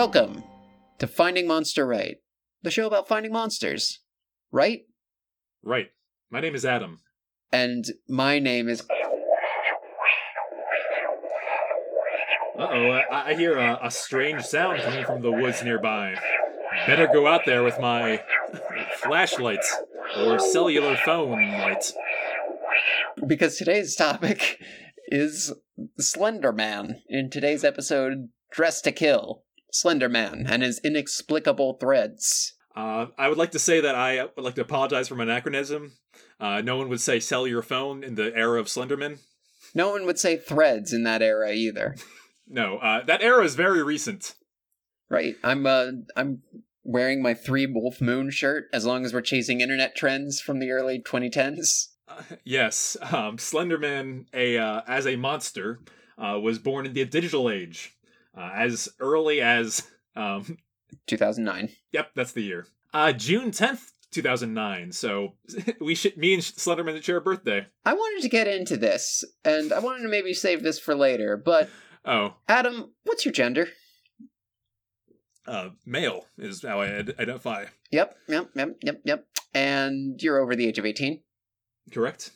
Welcome to Finding Monster Right, the show about finding monsters. Right? Right. My name is Adam. And my name is. Oh, I, I hear a, a strange sound coming from the woods nearby. Better go out there with my flashlight or cellular phone light. Because today's topic is Slender Man. In today's episode, Dress to Kill. Slender Man and his inexplicable threads. Uh, I would like to say that I would like to apologize for my anachronism. Uh, no one would say sell your phone in the era of Slenderman. No one would say threads in that era either. No, uh, that era is very recent. Right. I'm uh I'm wearing my three Wolf Moon shirt as long as we're chasing internet trends from the early 2010s. Uh, yes, um, Slenderman, a uh, as a monster, uh, was born in the digital age, uh, as early as um, 2009. Yep, that's the year. Uh, June tenth, two thousand nine. So we should me and Slenderman share a birthday. I wanted to get into this, and I wanted to maybe save this for later, but Oh, Adam, what's your gender? uh, male is how I identify. Yep, yep, yep, yep, yep. And you're over the age of 18. Correct.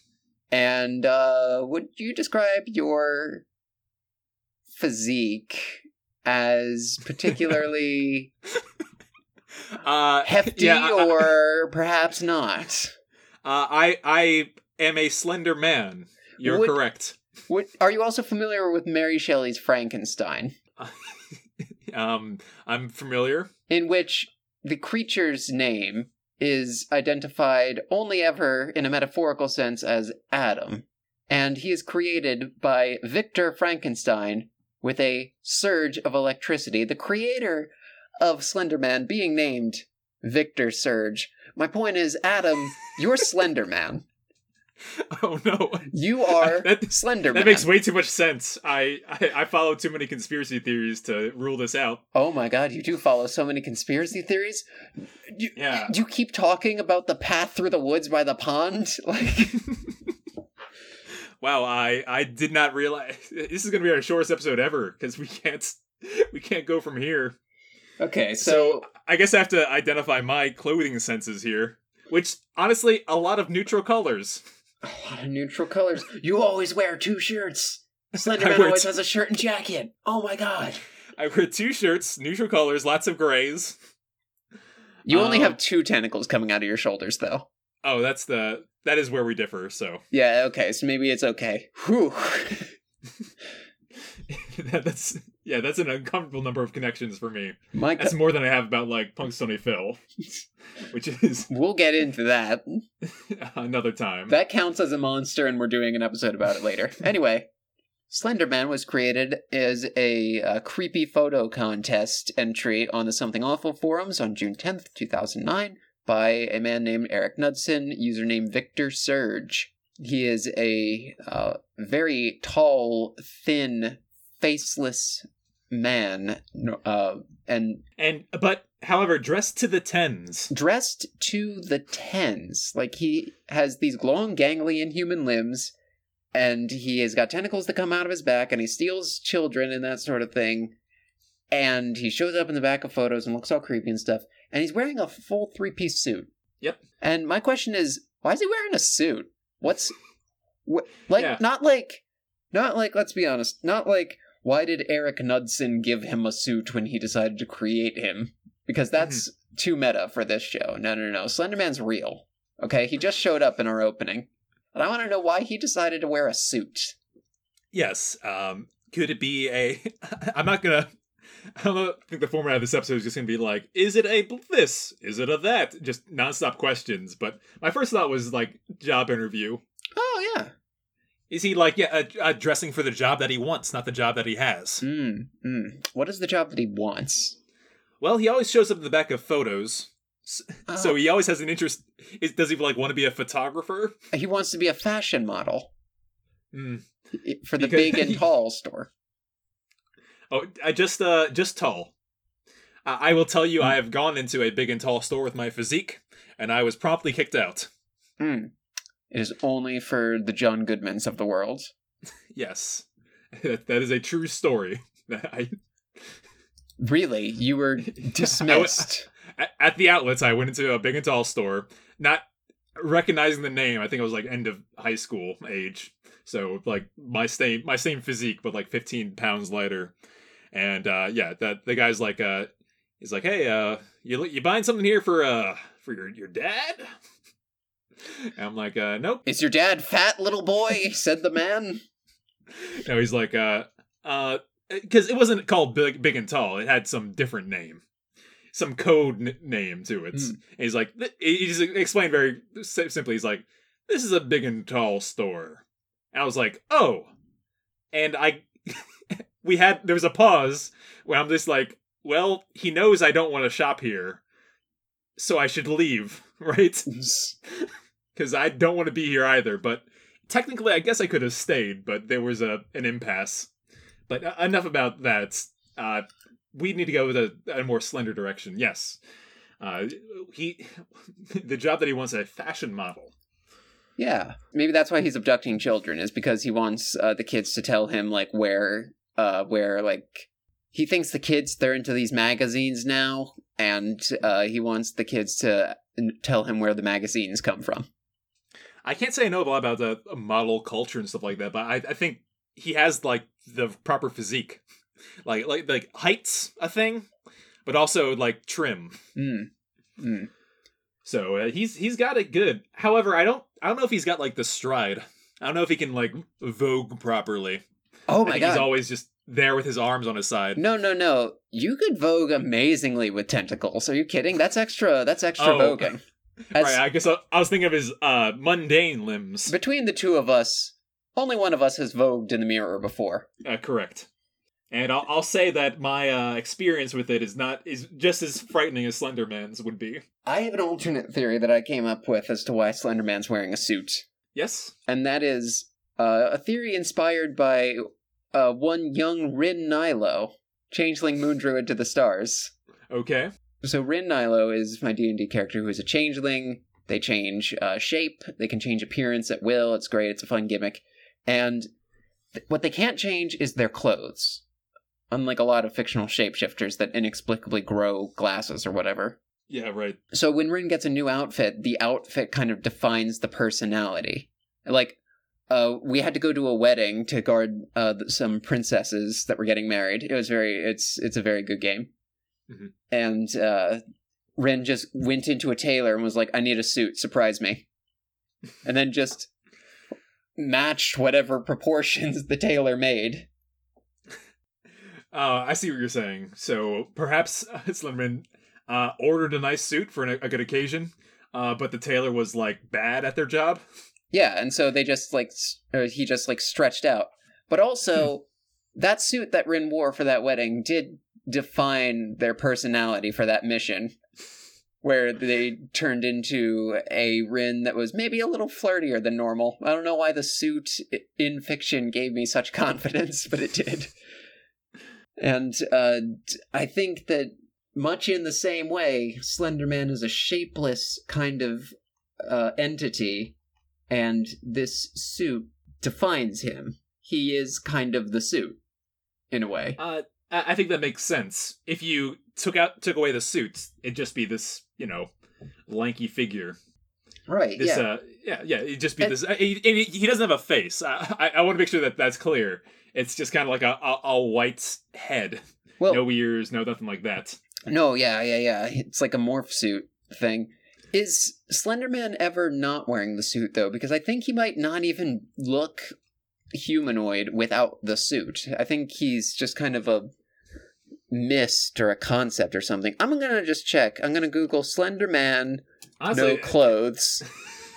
And uh, would you describe your physique as particularly Uh, hefty yeah, I- I- or perhaps not? Uh, I I am a slender man. You're Would- correct. What, are you also familiar with Mary Shelley's Frankenstein, um, I'm familiar. in which the creature's name is identified only ever in a metaphorical sense as Adam, and he is created by Victor Frankenstein with a surge of electricity. The creator of Slenderman being named Victor Surge. My point is, Adam, you're Slenderman. Oh no, You are That- Slenderman. that makes way too much sense. I, I I follow too many conspiracy theories to rule this out. Oh my god, you do follow so many conspiracy theories. You, Yeah. Do you keep talking about the path through the woods by the pond? Like, Wow, I I did not realize this is gonna be our shortest episode ever because we can't we can't go from here. okay, So I guess I have to identify my clothing senses here, which honestly a lot of neutral colors. A lot of neutral colors. You always wear two shirts. I Slenderman always t- has a shirt and jacket. Oh my god. I wear two shirts, neutral colors, lots of grays. You only Um, have two tentacles coming out of your shoulders, though. Oh, that's the that is where we differ. So Yeah, okay, so maybe it's okay. Whew. that, that's yeah, that's an uncomfortable number of connections for me. My That's more than I have about like Punxsutawney Phil, which is we'll get into that. another time. That counts as a monster, and we're doing an episode about it later. Anyway, Slenderman was created as a, uh creepy photo contest entry on the Something Awful forums on June 10th, 2009, by a man named Eric Knudsen, username Victor Surge. He is a uh, very tall, thin, faceless man, uh, and and but however, dressed to the tens. dressed to the tens. Like he has these long, gangly, inhuman limbs, and he has got tentacles that come out of his back, and he steals children and that sort of thing. And he shows up in the back of photos and looks all creepy and stuff. And he's wearing a full three piece suit. Yep. And my question is, why is he wearing a suit? What's wh- like? Yeah. Not like, not like. Let's be honest. Not like. Why did Eric Knudsen give him a suit when he decided to create him? Because that's too meta for this show. No, no, no. Slenderman's real. Okay, he just showed up in our opening, and I want to know why he decided to wear a suit. Yes. Um. Could it be a? I'm not gonna. I don't think the format of this episode is just gonna be like, is it a this? Is it a that? Just nonstop questions. But my first thought was like job interview. Oh yeah. Is he like yeah, uh, uh, dressing for the job that he wants, not the job that he has? Mm, mm. What is the job that he wants? Well, he always shows up in the back of photos, Oh, so he always has an interest. Is, does he like want to be a photographer? he wants to be a fashion model Hmm. for the Because- big and tall store. Oh, I just uh just tall. I I will tell you, I have gone into a big and tall store with my physique, and I was promptly kicked out. Hmm. It is only for the John Goodmans of the world. Yes, that is a true story. I, Really, you were dismissed. at, at the outlets, I went into a big and tall store, not recognizing the name. I think I was like end of high school age, so like my same my same physique, but like 15 pounds lighter. And uh, yeah, that the guy's like, uh, he's like, hey, uh, you you buying something here for uh for your your dad? And I'm like, uh, nope. Is your dad fat, little boy? said the man. No, he's like, uh, uh, because it wasn't called big, big and tall. It had some different name, some code n- name to it. Hmm. And he's like, th- he just explained very si- simply. He's like, this is a big and tall store. And I was like, oh, and I, we had there was a pause where I'm just like, well, he knows I don't want to shop here, so I should leave, right? Because I don't want to be here either. But technically, I guess I could have stayed, but there was a an impasse. But uh, enough about that. Uh, we need to go with a, a more slender direction. Yes, uh, he, the job that he wants a fashion model. Yeah, maybe that's why he's abducting children is because he wants uh, the kids to tell him like where, uh, where like he thinks the kids they're into these magazines now, and uh, he wants the kids to tell him where the magazines come from. I can't say I know a lot about the model culture and stuff like that, but I, I think he has like the proper physique, like like like height's a thing, but also like trim. Mm. Mm. So uh, he's he's got it good. However, I don't I don't know if he's got like the stride. I don't know if he can like vogue properly. Oh my think he's always just there with his arms on his side. No, no, no! You could vogue amazingly with tentacles. Are you kidding? That's extra. That's extra Oh. voguing. As- right, I guess I, I was thinking of his uh mundane limbs. between the two of us, only one of us has vogued in the mirror before. Uh, correct. And I'll, I'll say that my uh, experience with it is not is just as frightening as Slenderman's would be. I have an alternate theory that I came up with as to why Slenderman's wearing a suit. Yes. and that is uh, a theory inspired by uh, one young Rin Nilo, changeling moon druid to the stars. Okay. So Rin Nilo is my D and D character who is a changeling. They change uh, shape. They can change appearance at will. It's great. It's a fun gimmick. And th- what they can't change is their clothes. Unlike a lot of fictional shapeshifters that inexplicably grow glasses or whatever. Yeah. Right. So when Rin gets a new outfit, the outfit kind of defines the personality. Like, uh, we had to go to a wedding to guard uh, some princesses that were getting married. It was very, it's it's a very good game. Mhm. And uh, Rin just went into a tailor and was like, "I need a suit, surprise me," and then just matched whatever proportions the tailor made. Uh, I see what you're saying. So perhaps uh, Slenderman uh, ordered a nice suit for an, a good occasion, uh, but the tailor was like bad at their job. Yeah, and so they just like s- he just like stretched out. But also, that suit that Rin wore for that wedding did define their personality for that mission, where they turned into a Rin that was maybe a little flirtier than normal. I don't know why the suit in fiction gave me such confidence, but it did. And uh, I think that much in the same way, Slenderman is a shapeless kind of uh, entity and this suit defines him. He is kind of the suit, in a way. Uh, I think that makes sense. If you took out took away the suit, it'd just be this, you know, lanky figure. Right, This, yeah. uh, yeah, yeah, it'd just be And- this. uh, He, he he doesn't have a face. I I, I want to make sure that that's clear. It's just kind of like a, a a white head, well, no ears, no nothing like that. no, yeah, yeah, yeah. It's like a morph suit thing. Is Slenderman ever not wearing the suit, though? Because I think he might not even look humanoid without the suit. I think he's just kind of a mist or a concept or something. I'm gonna just check. I'm gonna Google Slenderman, Honestly, no clothes.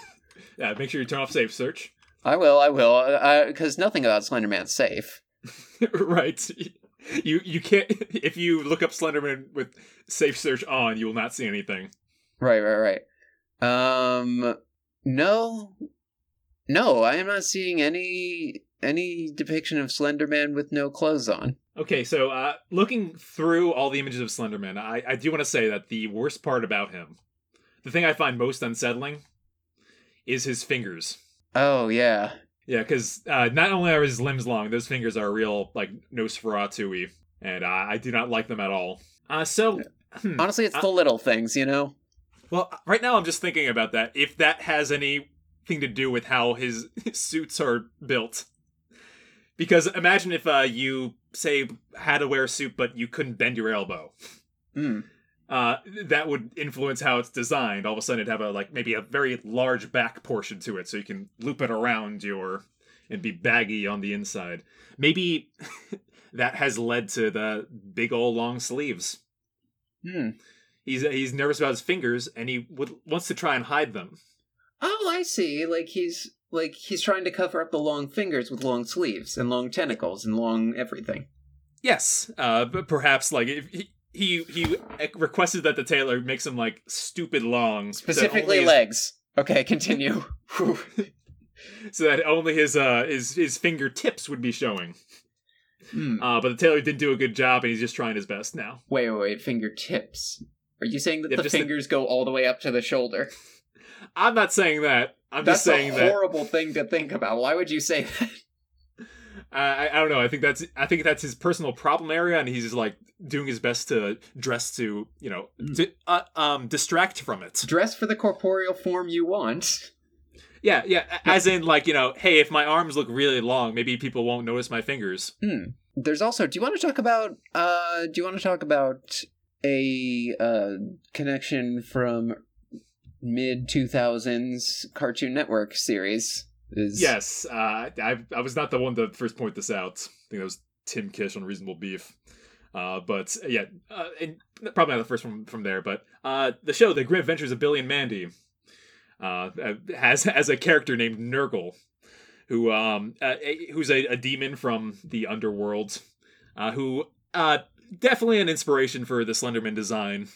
yeah. Make sure you turn off safe search. I will, I will, because nothing about Slenderman's safe. right. You you can't if you look up Slenderman with safe search on, you will not see anything. Right, right, right. Um, no, no, I am not seeing any any depiction of Slenderman with no clothes on. Okay, so uh, looking through all the images of Slenderman, I, I do want to say that the worst part about him, the thing I find most unsettling, is his fingers. Oh yeah. Yeah, because uh, not only are his limbs long, those fingers are real like Nosferatu-y, and uh, I do not like them at all. Uh, so, hmm, Honestly, it's the little things, you know. well, right now I'm just thinking about that. If that has anything to do with how his, suits are built, because imagine if uh, you say had to wear a suit but you couldn't bend your elbow. Mm. uh, that would influence how it's designed. All of a sudden, it'd have a like maybe a very large back portion to it, so you can loop it around your and be baggy on the inside. Maybe that has led to the big old long sleeves. Hmm. He's he's nervous about his fingers, and he would wants to try and hide them. Oh, I see. Like he's like he's trying to cover up the long fingers with long sleeves and long tentacles and long everything. Yes, uh, but perhaps like if he. He he requested that the tailor makes him like stupid long, Specifically only his- legs. Okay, continue. So that only his uh his his fingertips would be showing. Hmm. Uh, but the tailor didn't do a good job, and he's just trying his best now. Wait, wait, wait. Fingertips. Are you saying that Yeah, the just the- fingers go all the way up to the shoulder? I'm not saying that. I'm That's just saying a that. horrible thing to think about. Why would you say that? I, I don't know. I think that's I think that's his personal problem area, and he's just like doing his best to dress to you know Mm. di- uh, um distract from it. Dress for the corporeal form you want. Yeah, yeah. As in, like you know, hey, if my arms look really long, maybe people won't notice my fingers. Hmm. There's also. Do you want to talk about? Uh, do you want to talk about a uh, connection from mid two thousands Cartoon Network series? Is Yes, uh, I I was not the one to first point this out. I think that was Tim Kish on Reasonable Beef. Uh, but uh, yeah, uh, probably not the first one from there. But uh, the show, The Grim Adventures of Billy and Mandy, uh, has has a character named Nergal, who um uh, who's a, a demon from the underworld, uh, who uh definitely an inspiration for the Slenderman design.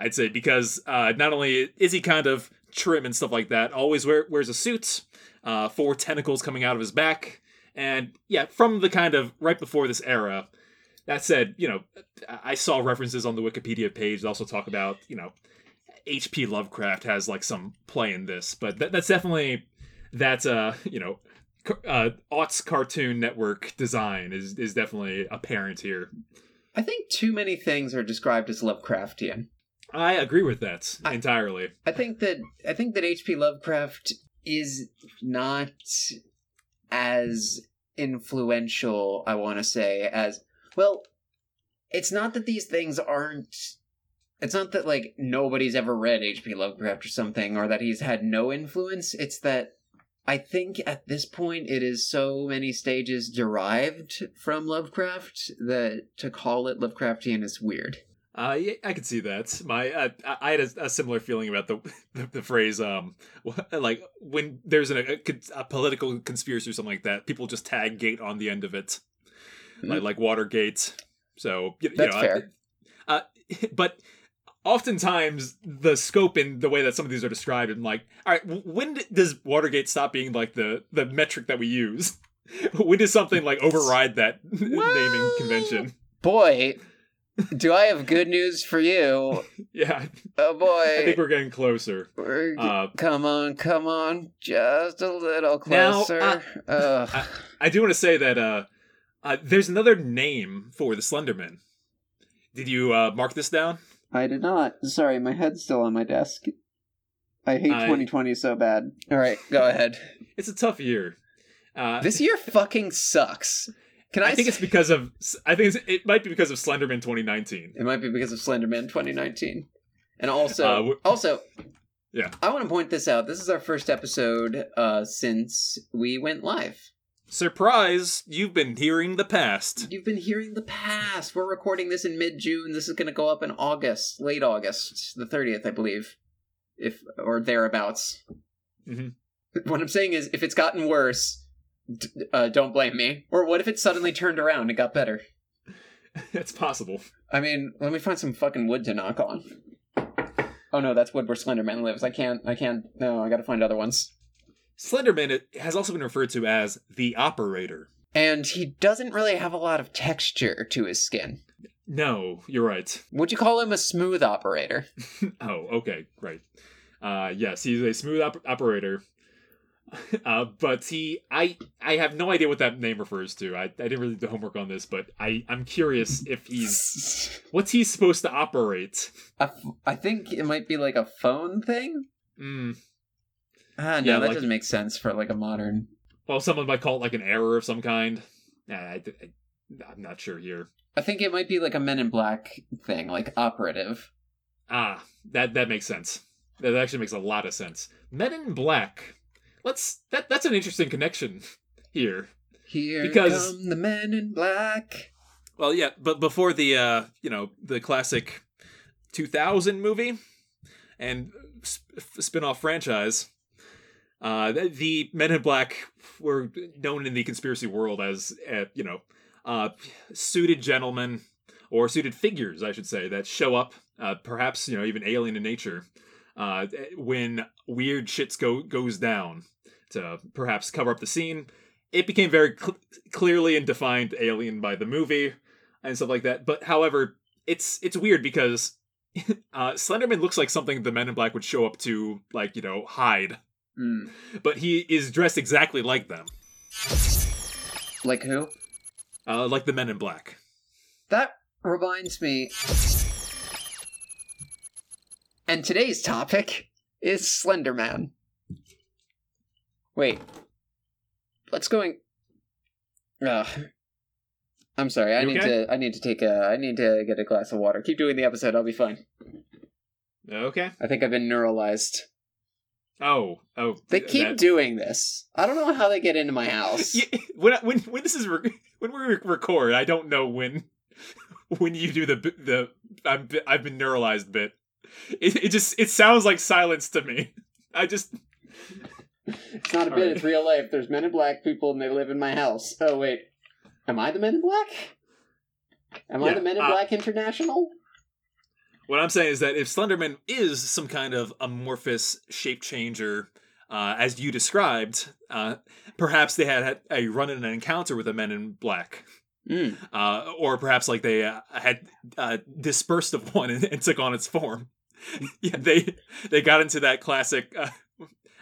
I'd say because uh, not only is he kind of trim and stuff like that, always wear, wears a suit, uh, four tentacles coming out of his back, and yeah, from the kind of right before this era. That said, you know, I saw references on the Wikipedia page that also talk about, you know, H.P. Lovecraft has like some play in this, but that, that's definitely that uh, you know, uh, Aughts Cartoon Network design is is definitely apparent here. I think too many things are described as Lovecraftian. I agree with that I- entirely. I think that I think that H.P. Lovecraft is not as influential, I want to say, as well. It's not that these things aren't. It's not that like nobody's ever read H.P. Lovecraft or something, or that he's had no influence. It's that I think at this point it is so many stages derived from Lovecraft that to call it Lovecraftian is weird. Uh, yeah, I could see that. My, uh, I I had a, a similar feeling about the, the the phrase, um, like when there's an, a, a political conspiracy or something like that, people just tag "gate" on the end of it, like like Watergate. So you, you That's know, fair. Uh, but oftentimes the scope and the way that some of these are described, I'm like, all right, when does Watergate stop being like the the metric that we use? when does something like override that naming convention? Boy, do I have good news for you. Yeah, Oh boy. I think we're getting closer. We're- Uh, come on, come on. Just a little Now, closer. uh, Ugh. I do want to say that uh, uh, there's another name for the Slenderman. Did you uh, mark this down? I did not. Sorry, my head's still on my desk. I hate I- 2020 so bad. All right, go ahead. It's a tough year. Uh, This year fucking sucks. Can I, I think s- it's because of I think it's, it might be because of Slenderman 2019. It might be because of Slenderman 2019. And also, Uh, also, Yeah. I want to point this out. This is our first episode uh, since we went live. Surprise! You've been hearing the past. You've been hearing the past. We're recording this in mid June. This is going to go up in August, late August, the 30th, I believe, if or thereabouts. Mhm. What I'm saying is, if it's gotten worse, d- uh, don't blame me. Or what if it suddenly turned around and got better? it's possible. I mean, let me find some fucking wood to knock on. Oh no, that's wood where Slenderman lives. I can't. I can't. No, I got to find other ones. Slenderman has also been referred to as the Operator. And he doesn't really have a lot of texture to his skin. No, you're right. Would you call him a smooth operator? oh, okay, right. Uh, yes, he's a smooth op- operator. Uh, but he, I, I have no idea what that name refers to. I, I didn't really do the homework on this, but I, I'm curious if he's what's he supposed to operate. I, I think it might be like a phone thing. Mm. Ah, no, Yeah, that like- doesn't make sense for like a modern. Well, someone might call it like an error of some kind. Nah, I, I, I'm not sure here. I think it might be like a Men in Black thing, like operative. Ah, that that makes sense. That actually makes a lot of sense. Men in Black. Let's that that's an interesting connection here. Here Because- come the Men in Black. Well, yeah, but before the uh, you know, the classic 2000 movie and sp- spin-off franchise, uh the, the Men in Black were known in the conspiracy world as uh, you know, uh suited gentlemen or suited figures, I should say, that show up uh perhaps, you know, even alien in nature. Uh, when weird shits go goes down to perhaps cover up the scene, it became very cl- clearly and defined alien by the movie and stuff like that. But however, it's it's weird because uh, Slenderman looks like something the Men in Black would show up to, like you know, hide. Hmm. But he is dressed exactly like them, Like who? uh, like the Men in Black. That reminds me. And today's topic is Slender Man. Wait. What's going. Ugh. I'm sorry. I You need okay? to. I need to take a. I need to get a glass of water. Keep doing the episode. I'll be fine. Okay. I think I've been neuralized. Oh, oh. They keep that- doing this. I don't know how they get into my house. Yeah, when when when this is re- when we record, I don't know when when you do the the I'm, I've been neuralized bit. It, it just it sounds like silence to me. I just It's not a All bit. right. It's real life. There's men in black people, and they live in my house. Oh wait, am I the Men in Black? Am I Yeah, the Men in uh, Black International? what I'm saying is that if Slenderman is some kind of amorphous shape changer, uh, as you described, uh, perhaps they had had a run in an encounter with the Men in Black. Mm. uh, or perhaps like they uh, had uh, dispersed of one and, and took on its form. yeah, they they got into that classic. Uh,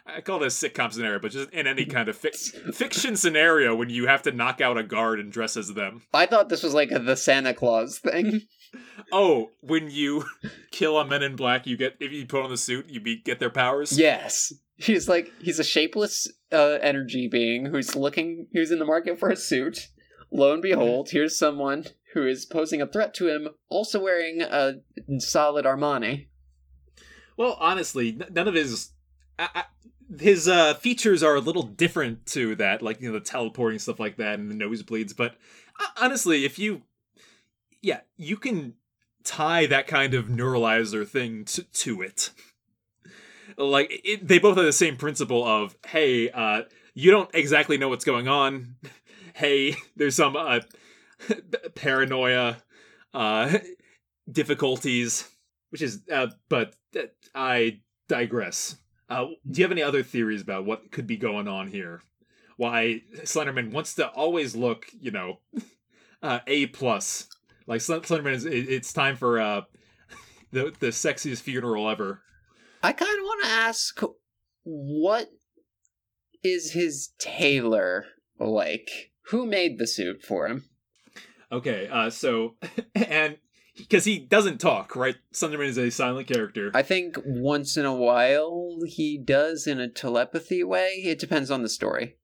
I call this a sitcom scenario, but just in any kind of fic- fiction scenario when you have to knock out a guard and dress as them. I thought this was like a, the Santa Claus thing. Oh, when you kill a Men in Black, you get if you put on the suit, you be, get their powers. Yes, he's like he's a shapeless uh, energy being who's looking, who's in the market for a suit. Lo and behold, here's someone who is posing a threat to him, also wearing a solid Armani. Well, honestly, n- none of his I, I, his uh, features are a little different to that, like you know the teleporting stuff like that and the nosebleeds. But uh, honestly, if you, yeah, you can tie that kind of neuralizer thing to, to it. Like it, they both have the same principle of hey, uh, you don't exactly know what's going on. Hey, there's some uh, paranoia, uh, difficulties which is uh, but uh, i digress uh, do you have any other theories about what could be going on here why slenderman wants to always look you know uh, a plus like Slen- slenderman is it- it's time for uh the the sexiest funeral ever I kind of want to ask, what is his tailor like? Who made the suit for him? okay uh so and because he doesn't talk right slenderman is a silent character I think once in a while he does in a telepathy way. It depends on the story.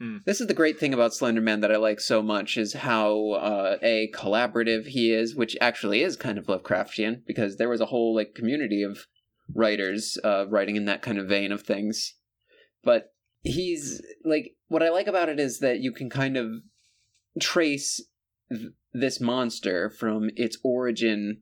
Hmm. This is the great thing about Slenderman that I like so much is how uh, a collaborative he is, which actually is kind of Lovecraftian because there was a whole like community of writers uh, writing in that kind of vein of things. But he's like what I like about it is that you can kind of trace th- this monster from its origin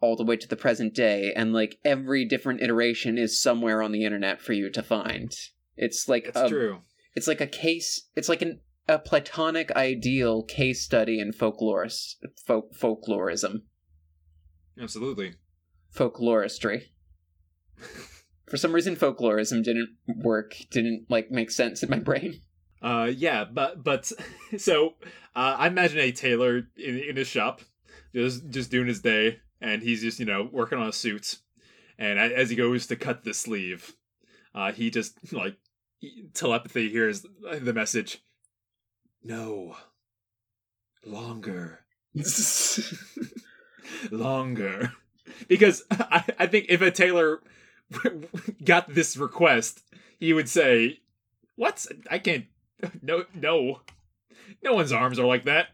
all the way to the present day and like every different iteration is somewhere on the internet for you to find. It's like it's a, true. it's like a case it's like an a platonic ideal case study in folklorist folk folklorism. Absolutely. Folkloristry. For some reason folklorism didn't work didn't like make sense in my brain Uh, yeah, but but so uh, I imagine a tailor in in his shop, just just doing his day, and he's just you know working on a suit, and as he goes to cut the sleeve, uh, he just like telepathy hears the message, no, longer, longer, because I I think if a tailor got this request, he would say, "What? I can't." No, no, no one's arms are like that.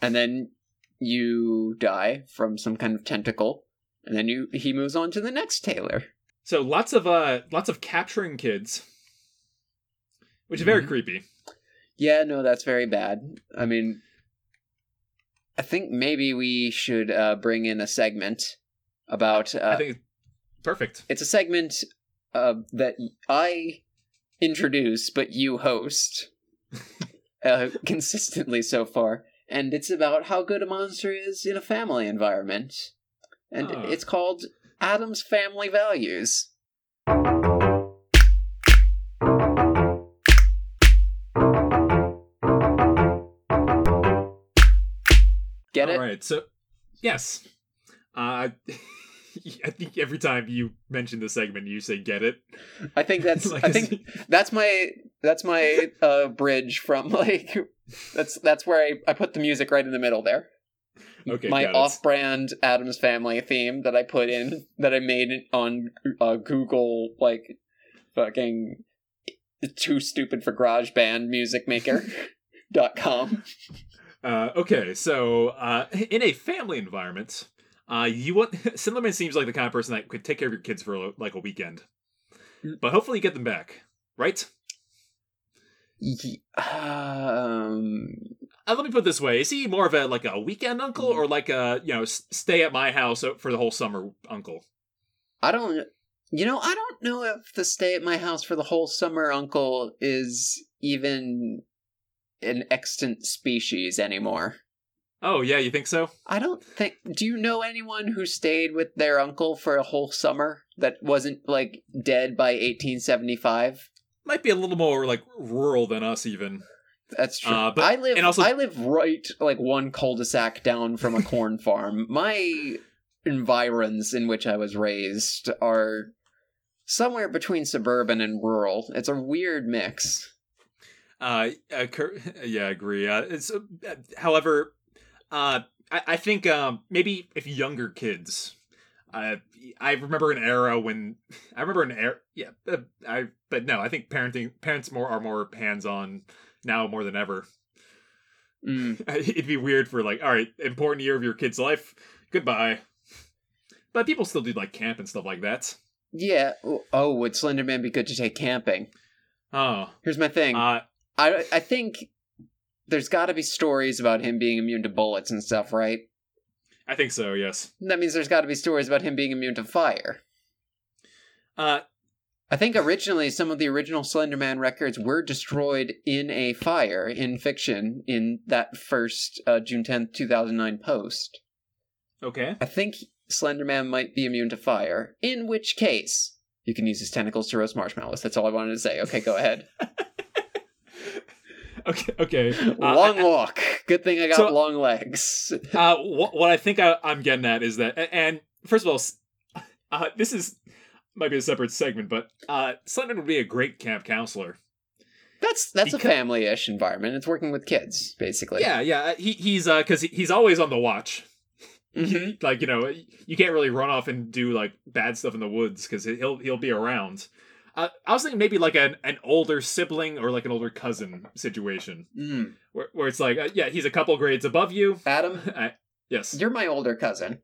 and then you die from some kind of tentacle, and then you he moves on to the next tailor. So lots of uh, lots of capturing kids, which is very Mhm. creepy. Yeah, no, that's very bad. I mean, I think maybe we should uh, bring in a segment about. Uh, I think perfect. it's a segment uh, that I introduce, but you host uh, consistently so far, and it's about how good a monster is in a family environment, and Ah. it's called Adam's Family Values. Get it? All right, so yes, uh, I think every time you mention the segment, you say "get it." I think that's. Like, I think that's my that's my uh bridge from like that's that's where I, I put the music right in the middle there okay, my off-brand Addams Family theme that i put in that i made on uh, google like fucking too stupid for garage band music maker dot com Uh, okay, so uh, in a family environment, uh, you want Slenderman seems like the kind of person that could take care of your kids for like a weekend, Mm. but hopefully you get them back, right? Ye- um Uh, let me put it this way: Is he more of a like a weekend uncle, or like a you know s- stay at my house for the whole summer uncle? i don't you know i don't know if the stay at my house for the whole summer uncle is even an extant species anymore Oh yeah, you think so? I don't think. Do you know anyone who stayed with their uncle for a whole summer that wasn't like dead by 1875? Might be a little more like rural than us, even. That's true. Uh, but- I live. also- I live right like one cul-de-sac down from a corn farm. My environs in which I was raised are somewhere between suburban and rural. It's a weird mix. Uh, uh yeah, I agree. Uh, it's, uh, however, uh, I, I think um, maybe if younger kids, uh, I remember an era when I remember an era. Yeah, uh, I but no, I think parenting parents more are more hands on now more than ever. Mm. It'd be weird for like, all right, important year of your kid's life, goodbye. But people still do like camp and stuff like that. Yeah. Oh, would Slenderman be good to take camping? Oh, Here's my thing. uh, I I think there's got to be stories about him being immune to bullets and stuff, right? I think so. Yes. That means there's got to be stories about him being immune to fire. Uh, I think originally some of the original Slenderman records were destroyed in a fire in fiction in that first uh, June 10th, 2009 post. okay. I think Slenderman might be immune to fire, in which case you can use his tentacles to roast marshmallows. That's all I wanted to say. Okay, go ahead. okay. Okay. Uh, long walk. Good thing I got so- long legs. uh, what, what I think I, I'm getting at is that, and first of all, uh, this is might be a separate segment, but uh, Slenderman would be a great camp counselor. That's that's a family-ish environment. It's working with kids, basically. Yeah, yeah. He he's uh because he, he's always on the watch. Mhm. Like you know, you can't really run off and do like bad stuff in the woods because he'll he'll be around. Uh, I was thinking maybe like an, an older sibling or like an older cousin situation Mm. where, where it's like uh, yeah he's a couple grades above you. Adam, I, yes, you're my older cousin.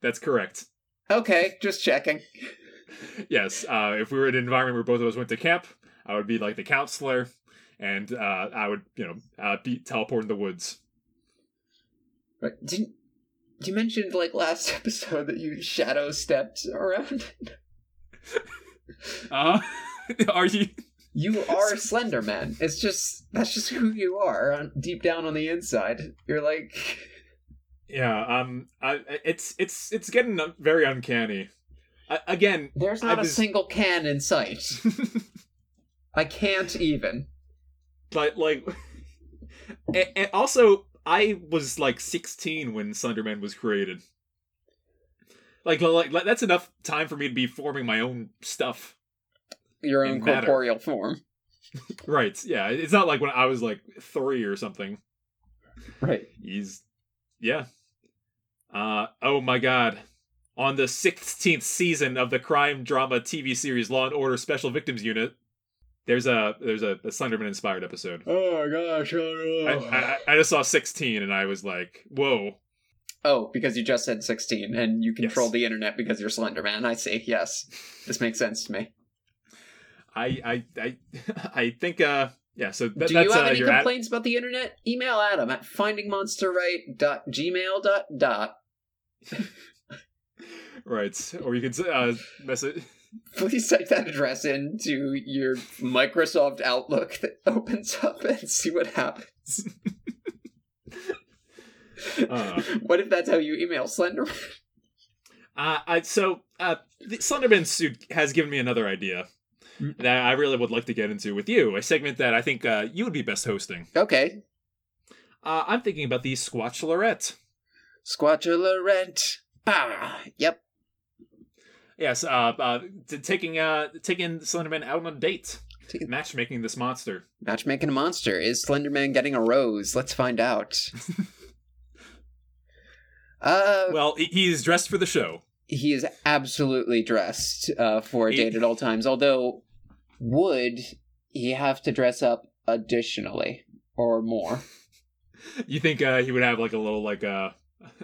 that's correct. Okay, just checking. Yes, uh, if we were in an environment where both of us went to camp, I would be like the counselor, and uh, I would you know uh, be teleport in the woods. Right. Didn't you mentioned like last episode that you shadow stepped around? Uh, are you? You are Slenderman. It's just that's just who you are on, deep down on the inside. You're like Yeah, um, I, it's it's it's getting very uncanny. I, again, there's not a was- single can in sight. I can't even. Like like, and, and also I was like 16 when Slenderman was created. Like, like like that's enough time for me to be forming my own stuff. Your own And matter. corporeal form. Right? Yeah. It's not like when I was like three or something. Right. He's yeah. Uh oh my god. On the 16th season of the crime drama TV series Law and Order Special Victims Unit, there's a there's a, a Slenderman inspired episode. Oh my gosh. I, I, I just saw 16 and I was like, whoa. Oh, because you just said 16 and you control Yes. the internet because you're Slender Man. I see. Yes. This makes sense to me. I I I I think uh yeah, so that, Do you have uh, any your ad- complaints about the internet? Email Adam at findingmonsterright.gmail.dot. right. Or you could uh message Please type that address into your Microsoft Outlook that opens up and see what happens. Uh. what if that's how you email Slenderman? Uh, I so uh, the Slenderman suit has given me another idea Mm. that I really would like to get into with you. A segment that I think uh, you would be best hosting. Okay. Uh, I'm thinking about the Squatch Lorette. Squatchalorette. Bah. Yep. Yes, uh, uh, t- taking uh, taking Slenderman out on a date, matchmaking this monster. Matchmaking a monster. Is Slenderman getting a rose? Let's find out. uh, Well, he- he's dressed for the show. he is absolutely dressed uh, for a date at all times. Although, would he have to dress up additionally or more? You think uh, he would have like a little like uh,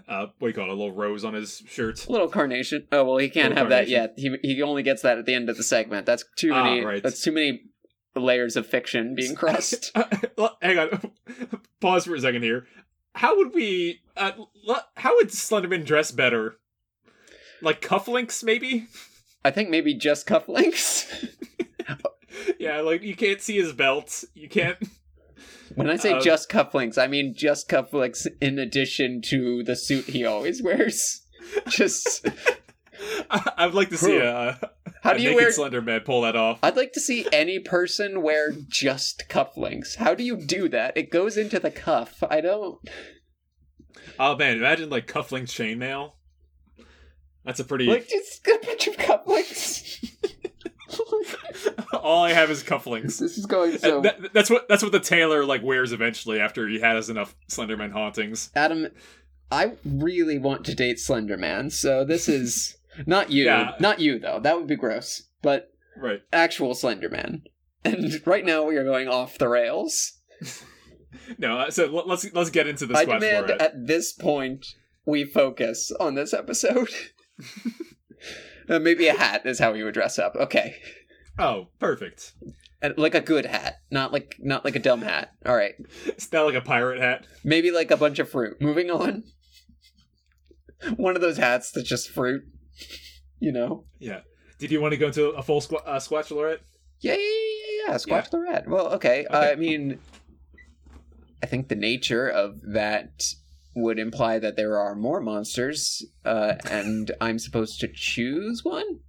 uh, what do you call it, a little rose on his shirt? A little carnation. Oh well, he can't have that yet. He he only gets that at the end of the segment. That's too Ah, many. right. That's too many layers of fiction being crossed. Hang on, pause for a second here. How would we? Uh, how would Slenderman dress better? Like cufflinks, maybe? I think maybe just cufflinks. Yeah, like you can't see his belt. You can't. when I say Um, just cufflinks, I mean just cufflinks in addition to the suit he always wears. Just I, would like to see a, how a do you wear? Slenderman pull that off. I'd like to see any person wear just cufflinks. How do you do that? It goes into the cuff. I don't. Oh man, imagine like cufflinks chainmail. That's a pretty. Like just a bunch of cufflinks. all I have is cufflinks. this is going so. that- that's what that's what the tailor like wears eventually after he has enough Slenderman hauntings. Adam, I really want to date Slenderman, so this is not you. Yeah. Not you though. That would be gross. But Right. actual Slenderman. And right now we are going off the rails. No, uh, so let- let's let's get into the I demand at this point we focus on this episode. Uh, maybe a hat is how we would dress up. Okay, Oh, perfect. and like a good hat, not like not like a dumb hat. All right, It's not like a pirate hat. maybe like a bunch of fruit. Moving on. One of those hats that's just fruit. You know. Yeah. Did you want to go into a full squ- uh, Squatch Lorette? Yeah, yeah, yeah, yeah. Squatch rat. Well, okay. Okay. I mean, I think the nature of that would imply that there are more monsters, uh, and I'm supposed to choose one.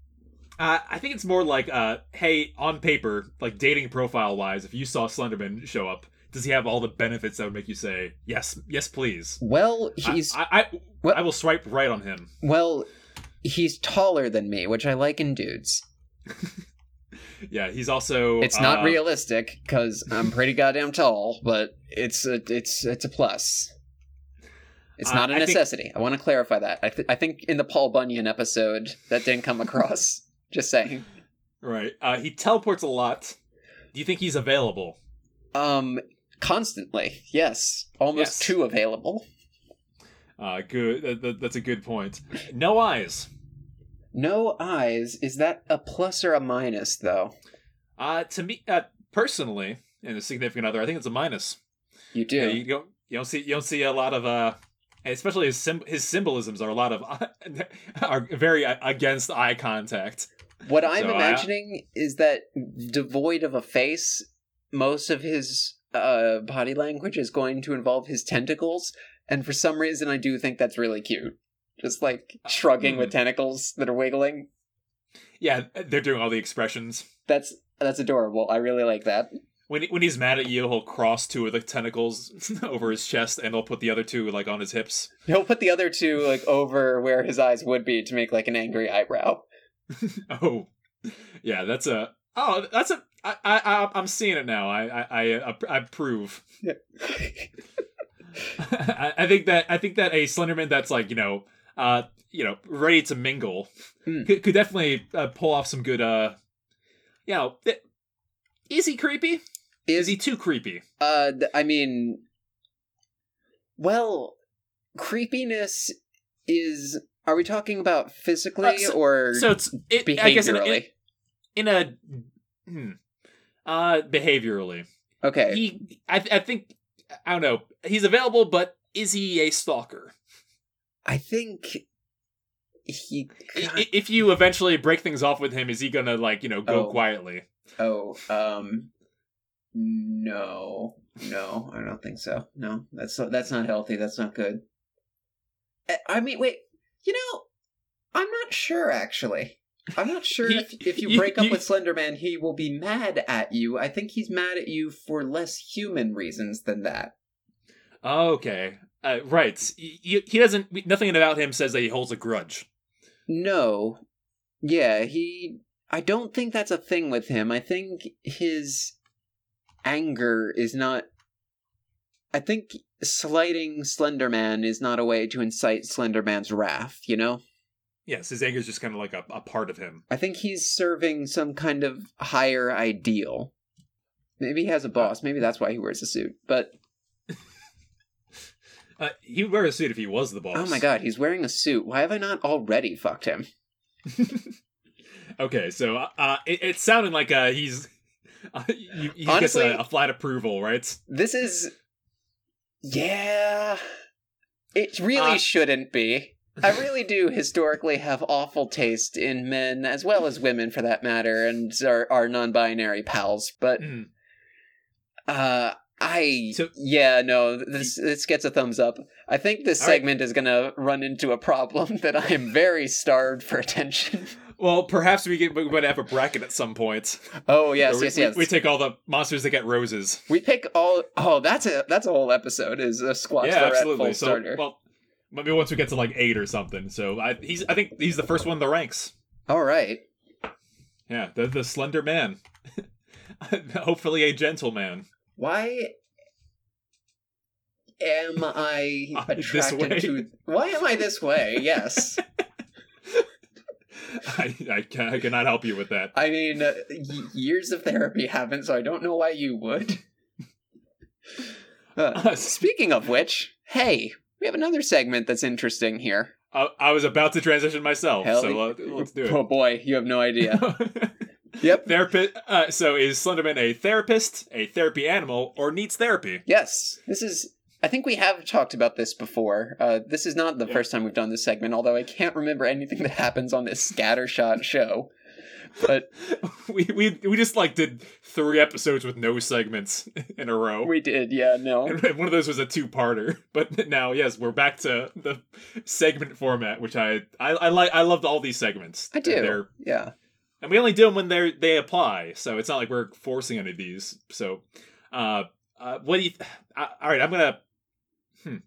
Uh, I think it's more like, uh, hey, on paper, like dating profile wise, if you saw Slenderman show up, does he have all the benefits that would make you say yes, yes, please? Well, I- he's I, I, Well- I will swipe right on him. well, he's taller than me, which I like in dudes. Yeah, he's also. It's not uh, realistic because I'm pretty goddamn tall, but it's a it's it's a plus. It's Uh, not a I think- necessity. I want to clarify that. I, th- I think in the Paul Bunyan episode that didn't come across. Just saying. Right. Uh, he teleports a lot. Do you think he's available? Um, constantly, yes, almost Yes. too available. Uh, good. That, that's a good point. No eyes. No eyes. Is that a plus or a minus, though? Uh, to me, uh, personally, and a significant other, I think it's a minus. You do. Yeah, you don't you don't see you don't see a lot of uh especially his sym- his symbolisms are a lot of are very against eye contact. what I'm So I- imagining is that devoid of a face, most of his uh, body language is going to involve his tentacles, and for some reason, I do think that's really cute. Just like shrugging with mm. tentacles that are wiggling. Yeah, they're doing all the expressions. That's that's adorable. I really like that. when when he's mad at you, he'll cross two of the tentacles over his chest, and he'll put the other two like on his hips. He'll put the other two like over where his eyes would be to make like an angry eyebrow. Oh, yeah, that's a oh, that's a I I I'm seeing it now. I I I, I approve. I, I think that I think that a Slenderman that's like you know uh you know ready to mingle Mm. could, could definitely uh, pull off some good uh you know th- is he creepy is Is he too creepy Uh, th- I mean, well, creepiness is. Are we talking about physically Uh, so- or so it's it, I guess in, behaviorally? in, a hmm, uh behaviorally okay, he I I think I don't know he's available but is he a stalker I think he. I- if you eventually break things off with him is he gonna like you know go Oh. quietly Oh, um, no, no, I don't think so. No, that's that's not healthy. That's not good. I- I mean, wait. You know, I'm not sure actually. I'm not sure He- if if you you- break up you- with Slenderman, he will be mad at you. I think he's mad at you for less human reasons than that. Okay. Uh, right. He, he doesn't. Nothing about him says that he holds a grudge. No. Yeah, he. I don't think that's a thing with him. I think his anger is not. I think slighting Slenderman is not a way to incite Slenderman's wrath, you know? Yes, his anger is just kind of like a, a part of him. I think he's serving some kind of higher ideal. Maybe he has a boss. Maybe that's why he wears a suit. But Uh, he would wear a suit if he was the boss. oh my god, he's wearing a suit. Why have I not already fucked him? Okay, so uh, it, it's sounding like uh, he's uh, he, he gets a, a flat approval, right? This is. Yeah. It really Uh, shouldn't be. I really do historically have awful taste in men, as well as women for that matter, and our, our non binary pals. But, Mm. uh, I. So- yeah, no, this, this gets a thumbs up. I think this All right. segment is going to run into a problem that I am very starved for attention. Well, perhaps we get we might have a bracket at some point. Oh, yes, we, yes, yes. We, take all the monsters that get roses. We pick all. Oh, that's a that's a whole episode. Is a squad yeah, absolutely. So, starter. well, maybe once we get to like eight or something. So I, he's I think he's the first one in the ranks. all right. Yeah, the the slender man. Hopefully a gentleman. Why am I Uh, attracted to? Why am I this way? Yes, I, I, can, I cannot help you with that. I mean uh, y- years of therapy haven't, so I don't know why you would. Uh, speaking of which, hey, we have another segment that's interesting here. I, I was about to transition myself, Hell, so uh, let's do it. Oh boy, you have no idea. Yep. Therapist. Uh, so is Slenderman a therapist, a therapy animal, or needs therapy? Yes, this is. I think we have talked about this before. Uh, this is not the Yeah. first time we've done this segment, although I can't remember anything that happens on this scattershot show. But we, we we just like did three episodes with no segments in a row. we did, yeah, no. And one of those was a two-parter, but now yes, we're back to the segment format, which I I, I like. I loved all these segments. I do. They're, Yeah. And we only do them when they they apply, so it's not like we're forcing any of these. So, uh, uh what do you? Uh, all right, I'm gonna. Hmm.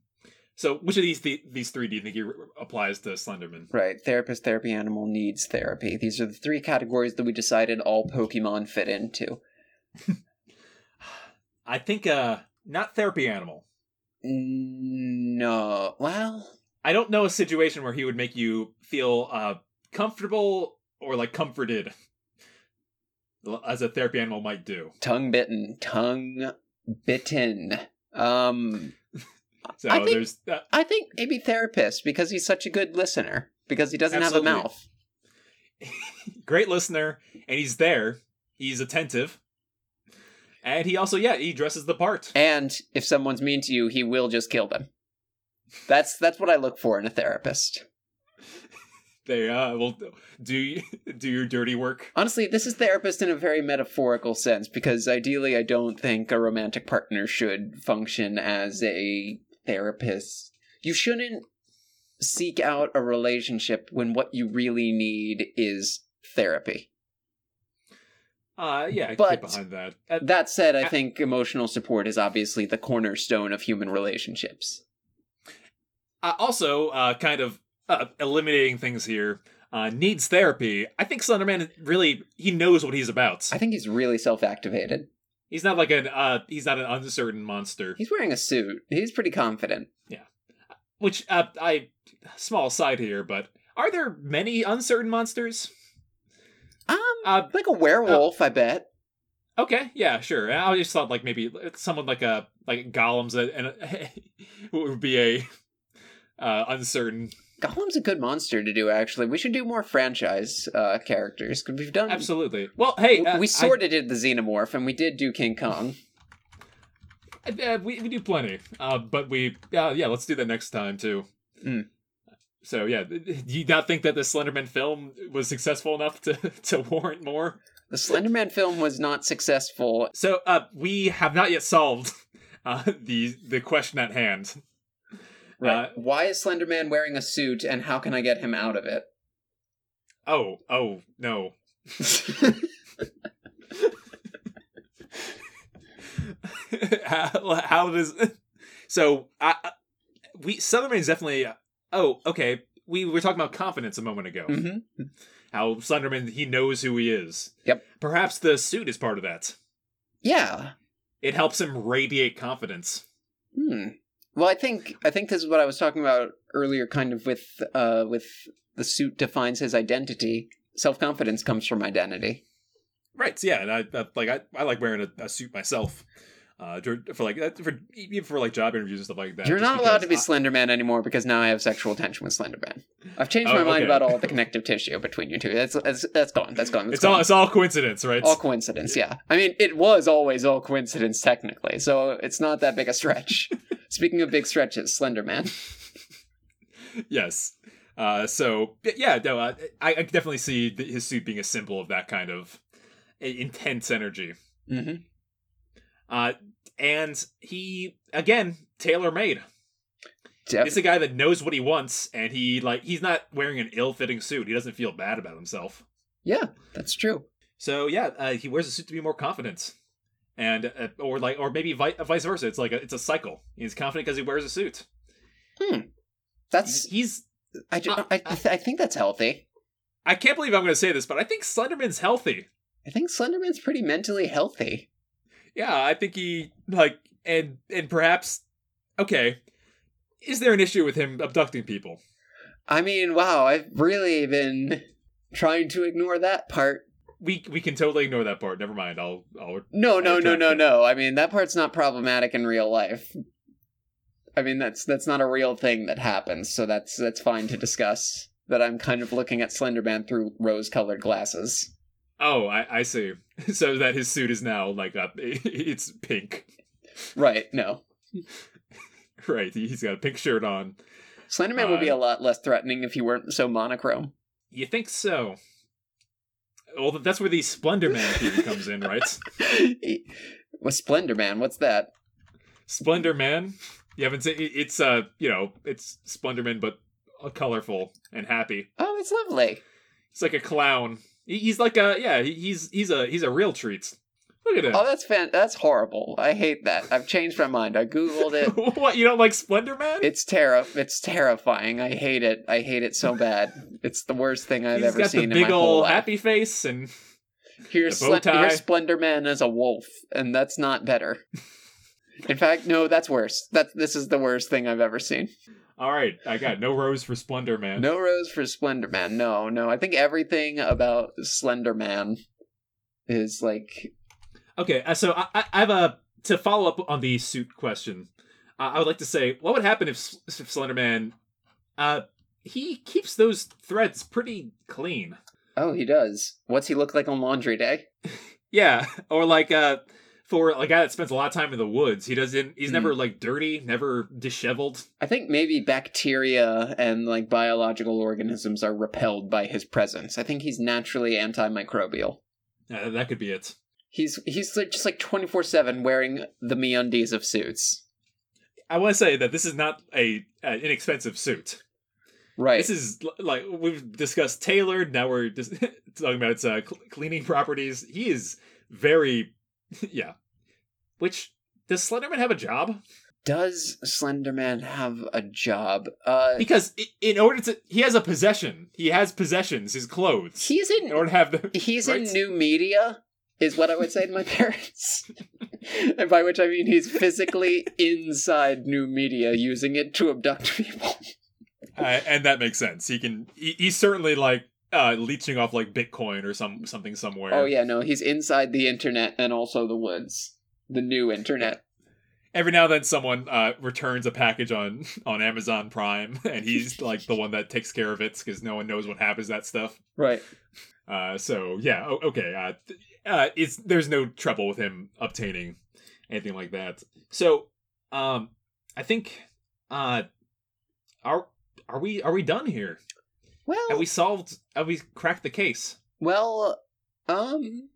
So, which of these th- these three do you think he applies to Slenderman? Right. Therapist, therapy, animal needs therapy. These are the three categories that we decided all Pokemon fit into. I think uh not therapy animal. No. Well, I don't know a situation where he would make you feel uh comfortable or like comforted as a therapy animal might do. tongue bitten. Tongue bitten. Um, So I think- there's uh, I think maybe therapist because he's such a good listener because he doesn't Absolutely. have a mouth. great listener and he's there. He's attentive. And he also yeah, he dresses the part. And if someone's mean to you, he will just kill them. That's that's what I look for in a therapist. They uh will do do your dirty work. Honestly, this is therapist in a very metaphorical sense because ideally I don't think a romantic partner should function as a therapist. You shouldn't seek out a relationship when what you really need is therapy. Uh, yeah, I But- get behind that. Uh, That said, I I- think emotional support is obviously the cornerstone of human relationships. Uh, also, uh, kind of uh, eliminating things here. Uh, needs therapy. I think Slenderman really he knows what he's about. I think he's really self-activated. He's not like an uh, he's not an uncertain monster. He's wearing a suit. He's pretty confident. Yeah. Which uh, I small side here, but are there many uncertain monsters? Um, Uh, like a werewolf, I bet. okay, yeah, sure. I just thought like maybe someone like a like Golem's a, and would be a uh, uncertain. Golem's a good monster to do. Actually, we should do more franchise uh, characters because we've done. Absolutely. Well, hey, uh, we I- sort of did the xenomorph, and we did do King Kong. Uh, we, we do plenty, uh, but we uh, yeah, let's do that next time too. Mm. So yeah, do you not think that the Slenderman film was successful enough to to warrant more? The Slenderman film was not successful. So uh, we have not yet solved uh, the the question at hand. Uh, Why is Slenderman wearing a suit, and how can I get him out of it? oh oh no. how, how does so I, we Slenderman is definitely oh okay we were talking about confidence a moment ago hmm how Slenderman he knows who he is Yep. perhaps the suit is part of that Yeah. it helps him radiate confidence Hmm. Well, I think I think this is what I was talking about earlier, kind of with uh with the suit defines his identity. Self confidence comes from identity. right So yeah and I, I like I, I like wearing a, a suit myself uh for like for even for like job interviews and stuff like that You're not allowed to be I- Slenderman anymore because now I have sexual tension with Slenderman. I've changed Oh, my mind about all the connective tissue between you two. That's that's that's gone. That's gone. That's it's all gone. it's all coincidence right all coincidence. Yeah. I mean, it was always all coincidence technically, so it's not that big a stretch. Speaking of big stretches, Slenderman. yes. Uh, so yeah, no, uh, I, I definitely see his suit being a symbol of that kind of intense energy. hmm Uh, and he again tailor made. Yep. It's a guy that knows what he wants, and he like he's not wearing an ill-fitting suit. He doesn't feel bad about himself. Yeah, that's true. So yeah, uh, he wears a suit to be more confident, and uh, or like or maybe vi- vice versa. It's like a, it's a cycle. He's confident because he wears a suit. Hmm. That's He's I, ju- Uh, I, I, th- I think that's healthy. I can't believe I'm going to say this, but I think Slenderman's healthy. I think Slenderman's pretty mentally healthy. Yeah, I think he like and and perhaps okay. Is there an issue with him abducting people? I mean, wow, I've really been trying to ignore that part. We we can totally ignore that part. Never mind. I'll I'll No, no, no, retract no, that. no. I mean, that part's not problematic in real life. I mean, that's that's not a real thing that happens, so that's that's fine to discuss. That I'm kind of looking at Slenderman through rose-colored glasses. Oh, I I see. So that his suit is now like a, it's pink. Right? No, Right. he- He's got a pink shirt on. Slenderman would be Uh, a lot less threatening if he weren't so monochrome. You think so? Well, that's where the Splendor Man theory comes in, right? With Splenderman, what's that? Splendor Man. You haven't seen it's uh you know it's Splendorman but uh, colorful and happy. Oh, it's lovely. It's like a clown. He- He's like a yeah. He's he's a he's a real treat. Look at him. Oh, that's fan. That's horrible. I hate that. I've changed my mind. I googled it. what you don't like Splendor Man? It's terri- It's terrifying. I hate it. I hate it so bad. It's the worst thing I've He's ever got the seen in my big old life. happy face and Here's, the bow Slen- tie. here's Splendor Man as a wolf, and that's not better. In fact, no, that's worse. That this is the worst thing I've ever seen. All right. I got no rose for Splendor Man. No rose for Splendor Man. No, no. I think everything about Slender Man is like Okay, uh, so I, I I have a to follow up on the suit question. Uh, I would like to say, what would happen if, if Slenderman, uh, he keeps those threads pretty clean. Oh, he does. What's he look like on laundry day? Yeah, or like uh, for a guy that spends a lot of time in the woods, he doesn't. He's Hmm. never like dirty, never disheveled. I think maybe bacteria and like biological organisms are repelled by his presence. I think he's naturally antimicrobial. Uh, that could be it. He's he's like, just like twenty four seven wearing the MeUndies of suits. I want to say that this is not a an inexpensive suit. Right. This is like we've discussed tailored. Now we're just talking about its uh, cl- cleaning properties. He is very, yeah. Which does Slenderman have a job? Does Slenderman have a job? Uh, Because i- in order to, he has a possession. He has possessions. His clothes. he's in in order to have the. he's in new media, is what I would say to my parents. and by which I mean he's physically inside new media, using it to abduct people. Uh, and that makes sense. He can. He, he's certainly like uh leeching off like Bitcoin or some something somewhere. Oh yeah, no, he's inside the internet and also the woods, the new internet. Every now and then, someone uh, returns a package on on Amazon Prime, and he's like the one that takes care of it because no one knows what happens to that stuff. Right. Uh, so yeah, okay. Uh, th- uh, it's there's no trouble with him obtaining anything like that. So, um, I think, uh, are are we are we done here? Well, Have we solved? Have we cracked the case? well, um,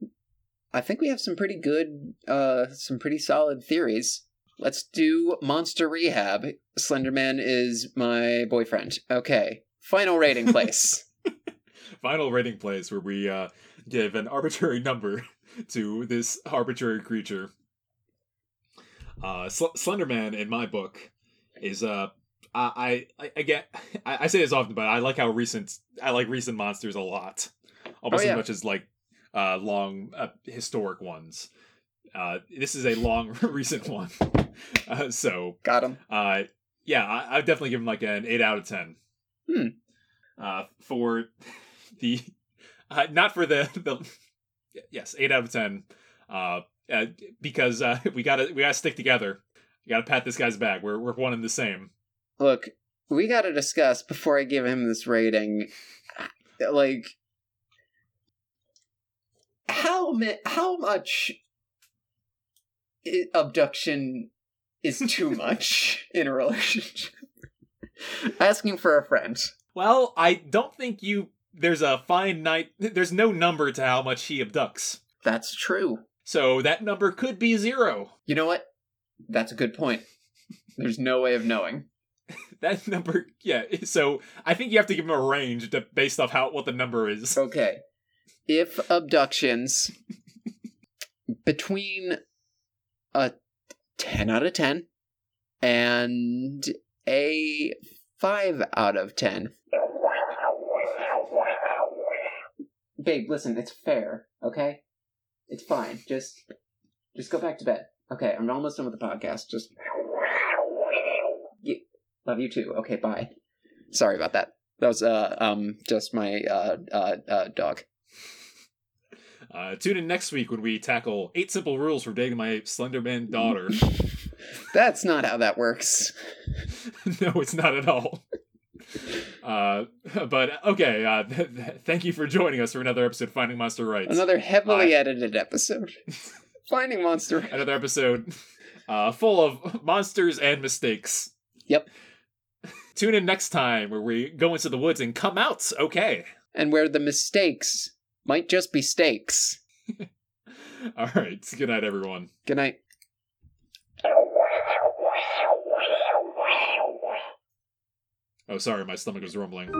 I think we have some pretty good, uh, some pretty solid theories. Let's do Monster Rehab. Slenderman is my boyfriend. Okay. Final rating place. Final rating place where we uh, give an arbitrary number to this arbitrary creature. Uh, Sl- Slenderman, in my book, is uh, I I, I get I, I say this often, but I like how recent I like recent monsters a lot, almost Oh, yeah. as much as like uh, long uh, historic ones. Uh, this is a long recent one, uh, so Got him. uh, yeah, I, I'd definitely give him like an eight out of ten. Hmm. Uh, for the, uh, not for the the, yes, eight out of ten. Uh, uh because uh, we gotta we gotta stick together. You gotta pat this guy's back. We're we're one and the same. Look, we got to discuss before I give him this rating. Uh, like, how mi- how much i- abduction is too much in a relationship? Asking for a friend. Well, I don't think you. There's a fine night. There's no number to how much he abducts. That's true. So that number could be zero. You know what? That's a good point. There's no way of knowing. That number, yeah. So I think you have to give him a range to, based off how what the number is. Okay. If abductions between a 10 out of 10 and a 5 out of 10. Babe, listen, it's fair, okay? It's fine. Just just go back to bed. Okay, I'm almost done with the podcast. Just Love you too. Okay, bye. Sorry about that. That was uh um just my uh uh, uh dog. Uh, tune in next week when we tackle eight simple rules for dating my Slenderman daughter. That's not how that works. no, it's not at all. Uh, but okay. Uh, th- th- thank you for joining us for another episode of Finding Monster Rights. Another heavily I- edited episode. Finding monster. another episode uh, full of monsters and mistakes. Yep. Tune in next time where we go into the woods and come out okay. And where the mistakes might just be stakes. All right. Good night, everyone. Good night. Oh, sorry, my stomach was rumbling.